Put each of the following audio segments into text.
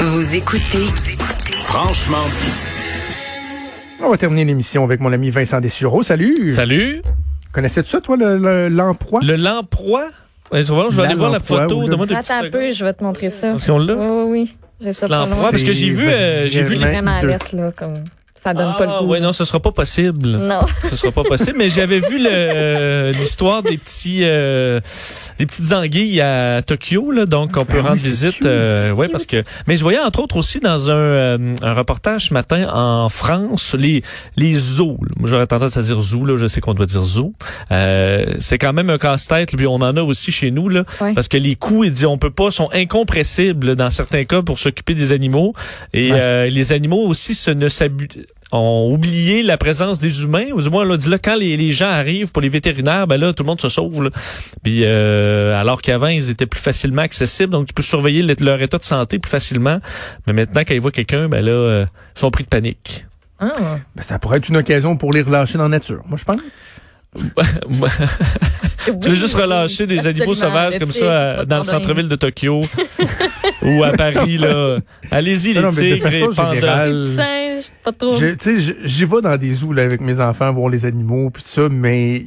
Vous écoutez Franchement dit. On va terminer l'émission avec mon ami Vincent Dessureau. Salut! Salut. Connaissais-tu ça, toi, le- le- l'emploi? Le Lamproie. Ouais, je vais aller voir la L'emploi, photo. Donne-moi deux Attends un peu, je vais te montrer ça. Parce qu'on l'a. Oui, oui, oui. J'ai ça L'emploi, parce que j'ai vu, euh, j'ai vu les- vraiment là, comme ça donne pas le Ah, goût. ouais, non, ce sera pas possible. Non. Ce sera pas possible. Mais j'avais vu le- l'histoire des petits, euh, des petites anguilles à Tokyo, là. Donc, on peut Ah oui, rendre visite. euh, ouais, parce que. Mais je voyais entre autres aussi dans un, euh, un reportage ce matin en France les les zoos. j'aurais tendance à dire zoo. Là, je sais qu'on doit dire zoo. Euh, c'est quand même un casse-tête. Puis on en a aussi chez nous là, Ouais. parce que les coûts, il dit, on peut pas, sont incompressibles dans certains cas pour s'occuper des animaux. Et Ouais. euh, les animaux aussi se ne s'abu- ont oublié la présence des humains, ou du moins, là, dit là, quand les, les gens arrivent pour les vétérinaires, ben là, tout le monde se sauve. Là. Puis, euh, alors qu'avant, ils étaient plus facilement accessibles, donc tu peux surveiller le- leur état de santé plus facilement. Mais maintenant, quand ils voient quelqu'un, ben là, euh, ils sont pris de panique. Ah. Ben, ça pourrait être une occasion pour les relâcher dans la nature, moi, je pense. tu veux juste relâcher des animaux sauvages comme ça dans le centre-ville de Tokyo ou à Paris, là. Allez-y, les Non, non, mais de tigres, les pandas. générale, pas trop. Tu sais, j'y vais dans des zoos là, avec mes enfants, voir les animaux, puis ça, mais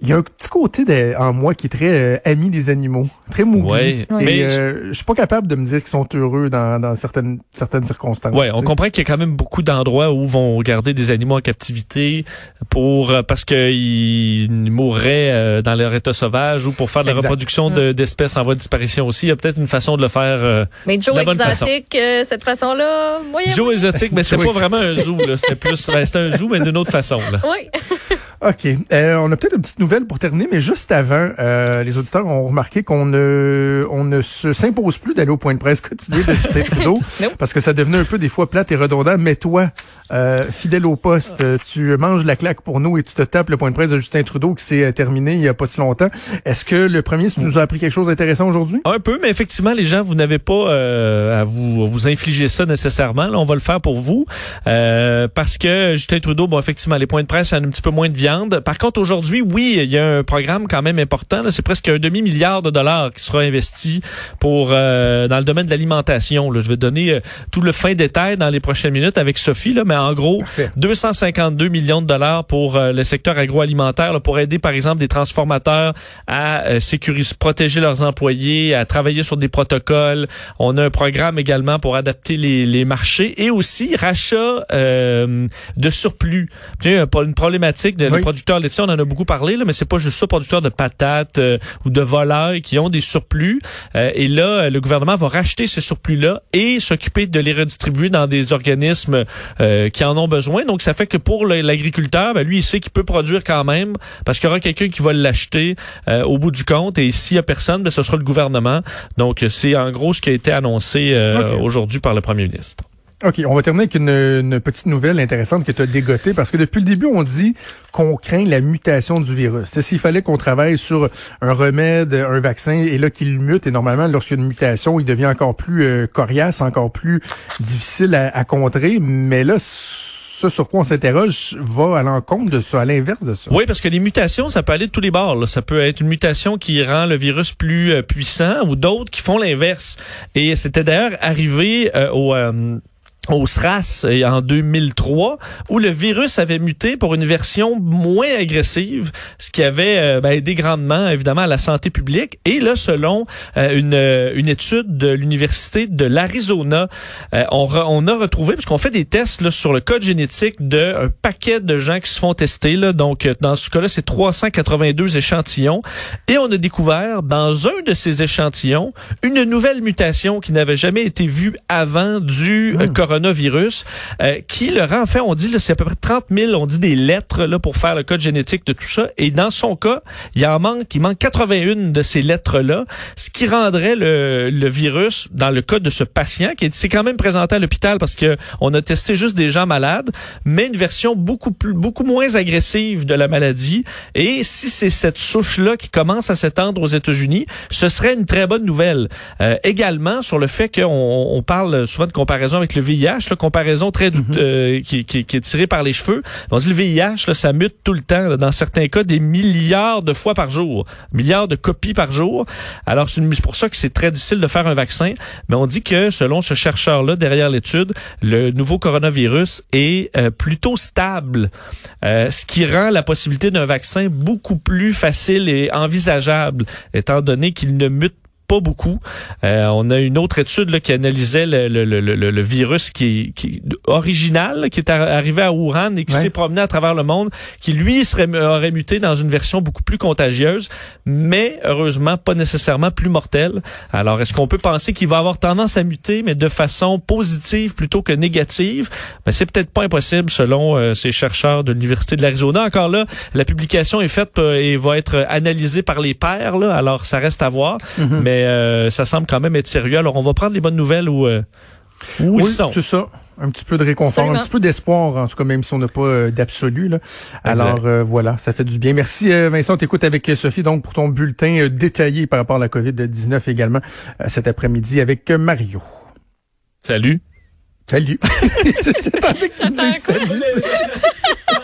il y a un petit côté de, en moi qui est très euh, ami des animaux, très mouru. Ouais, Et mais euh, je suis pas capable de me dire qu'ils sont heureux dans, dans certaines certaines circonstances. Ouais, on comprend qu'il y a quand même beaucoup d'endroits où vont garder des animaux en captivité pour euh, parce qu'ils mourraient euh, dans leur état sauvage ou pour faire de la Exact. reproduction de- d'espèces en voie de disparition aussi. Il y a peut-être une façon de le faire. Euh, Mais Joe de la bonne exotique, euh, cette façon-là. Joe exotique, mais c'était pas vraiment un zoo. là. C'était plus, ben, c'était un zoo mais d'une autre façon. Là. Oui. OK. Euh, on a peut-être une petite nouvelle pour terminer, mais juste avant, euh, les auditeurs ont remarqué qu'on ne, on ne se s'impose plus d'aller au point de presse quotidien de Justin Trudeau, Non. parce que ça devenait un peu des fois plate et redondant. Mais toi, euh, fidèle au poste, euh, tu manges la claque pour nous et tu te tapes le point de presse de Justin Trudeau qui s'est euh, terminé il y a pas si longtemps. Est-ce que le premier nous a appris quelque chose d'intéressant aujourd'hui? Un peu, mais effectivement, les gens, vous n'avez pas euh, à vous à vous infliger ça nécessairement. Là, on va le faire pour vous euh, parce que Justin Trudeau, bon, effectivement, les points de presse, il y en a un petit peu moins de viande. Par contre, aujourd'hui, oui, il y a un programme quand même important. C'est presque un demi milliard de dollars qui sera investi pour euh, dans le domaine de l'alimentation. Je vais donner euh, tout le fin détail dans les prochaines minutes avec Sophie, là, mais en gros, Parfait. 252 millions de dollars pour euh, le secteur agroalimentaire, là, pour aider par exemple des transformateurs à euh, sécuriser, protéger leurs employés, à travailler sur des protocoles. On a un programme également pour adapter les, les marchés et aussi rachat euh, de surplus. Tu sais, une problématique de Oui. Les producteurs laitiers, on en a beaucoup parlé, là, mais c'est pas juste ça, producteurs de patates euh, ou de volailles qui ont des surplus. Euh, et là, le gouvernement va racheter ces surplus-là et s'occuper de les redistribuer dans des organismes euh, qui en ont besoin. Donc, ça fait que pour l'agriculteur, ben, lui, il sait qu'il peut produire quand même parce qu'il y aura quelqu'un qui va l'acheter euh, au bout du compte. Et s'il y a personne, ben, ce sera le gouvernement. Donc, c'est en gros ce qui a été annoncé euh, aujourd'hui par le premier ministre. OK, on va terminer avec une, une petite nouvelle intéressante que tu as dégotée parce que depuis le début, on dit qu'on craint la mutation du virus. C'est S'il fallait qu'on travaille sur un remède, un vaccin, et là qu'il mute, et normalement, lorsqu'il y a une mutation, il devient encore plus euh, coriace, encore plus difficile à, à contrer. Mais là, ce sur quoi on s'interroge va à l'encontre de ça, à l'inverse de ça. Oui, parce que les mutations, ça peut aller de tous les bords. là. Ça peut être une mutation qui rend le virus plus euh, puissant ou d'autres qui font l'inverse. Et c'était d'ailleurs arrivé euh, au... au SRAS euh, en 2003, où le virus avait muté pour une version moins agressive, ce qui avait euh, ben, aidé grandement, évidemment, à la santé publique. Et là, selon euh, une, euh, une étude de l'Université de l'Arizona, euh, on, re- on a retrouvé, parce qu'on fait des tests là, sur le code génétique d'un paquet de gens qui se font tester. Là, donc, dans ce cas-là, c'est 382 échantillons. Et on a découvert, dans un de ces échantillons, une nouvelle mutation qui n'avait jamais été vue avant du euh, coronavirus, euh, qui le rend, en fait, on dit, c'est à peu près 30 000, on dit des lettres là, pour faire le code génétique de tout ça. Et dans son cas, il en manque, il manque 81 de ces lettres-là, ce qui rendrait le, le virus, dans le cas de ce patient, qui est, c'est quand même présenté à l'hôpital parce que on a testé juste des gens malades, mais une version beaucoup plus, beaucoup moins agressive de la maladie. Et si c'est cette souche-là qui commence à s'étendre aux États-Unis, ce serait une très bonne nouvelle. Euh, également sur le fait qu'on on parle souvent de comparaison avec le VIH, VIH, là, comparaison très doute- euh, qui, qui, qui est tirée par les cheveux. On dit le VIH, là, ça mute tout le temps, là, dans certains cas, des milliards de fois par jour, milliards de copies par jour. Alors, c'est une- c'est pour ça que c'est très difficile de faire un vaccin. Mais on dit que, selon ce chercheur-là, derrière l'étude, le nouveau coronavirus est euh, plutôt stable, euh, ce qui rend la possibilité d'un vaccin beaucoup plus facile et envisageable, étant donné qu'il ne mute pas beaucoup. Euh, on a une autre étude là, qui analysait le, le, le, le, le virus qui, qui original, qui est ar- arrivé à Wuhan et qui Ouais. s'est promené à travers le monde, qui lui serait aurait muté dans une version beaucoup plus contagieuse, mais heureusement pas nécessairement plus mortelle. Alors est-ce qu'on peut penser qu'il va avoir tendance à muter, mais de façon positive plutôt que négative? Ben c'est peut-être pas impossible selon euh, ces chercheurs de l'université de l'Arizona. Encore là, la publication est faite euh, et va être analysée par les pairs. Là, alors ça reste à voir, Mhm. mais euh, ça semble quand même être sérieux. Alors on va prendre les bonnes nouvelles où, euh, où Oui, ils sont. c'est ça. Un petit peu de réconfort, Absolument. un petit peu d'espoir, en tout cas, même si on n'a pas euh, d'absolu. là. Alors euh, voilà, ça fait du bien. Merci euh, Vincent, on t'écoute avec Sophie donc pour ton bulletin euh, détaillé par rapport à la COVID-19 également euh, cet après-midi avec euh, Mario. Salut. Salut. J'attendais que tu me Attends, dises quoi? salut.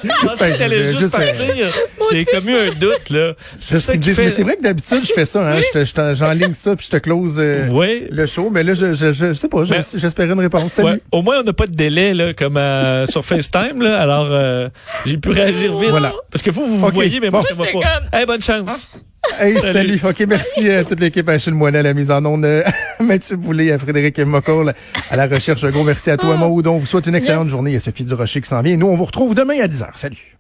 Je pensais que t'allais je- juste partir. C'est comme eu un doute, là. C'est ça qui Mais c'est vrai que d'habitude, je fais ça. Hein, J'enligne ça puis je te close euh, Oui. le show. Mais là, je, je, je, je sais pas, j'espérais une réponse. Salut. Ouais. Au moins, on n'a pas de délai là, comme euh, sur FaceTime. Là. Alors, euh, j'ai pu réagir vite. Voilà. Parce que vous, vous vous voyez, mais moi, je ne vois pas. comme- Hey, bonne chance. Hey, Salut. salut. OK, merci à toute l'équipe, à Achille Moinet à la mise en onde, euh, Mathieu Boulay, à Frédéric Mocoll à la recherche. Un gros merci à toi, Maud. On vous souhaite une excellente Yes. journée. Il y a Sophie Durocher qui s'en vient. Nous, on vous retrouve demain à 10h. Salut.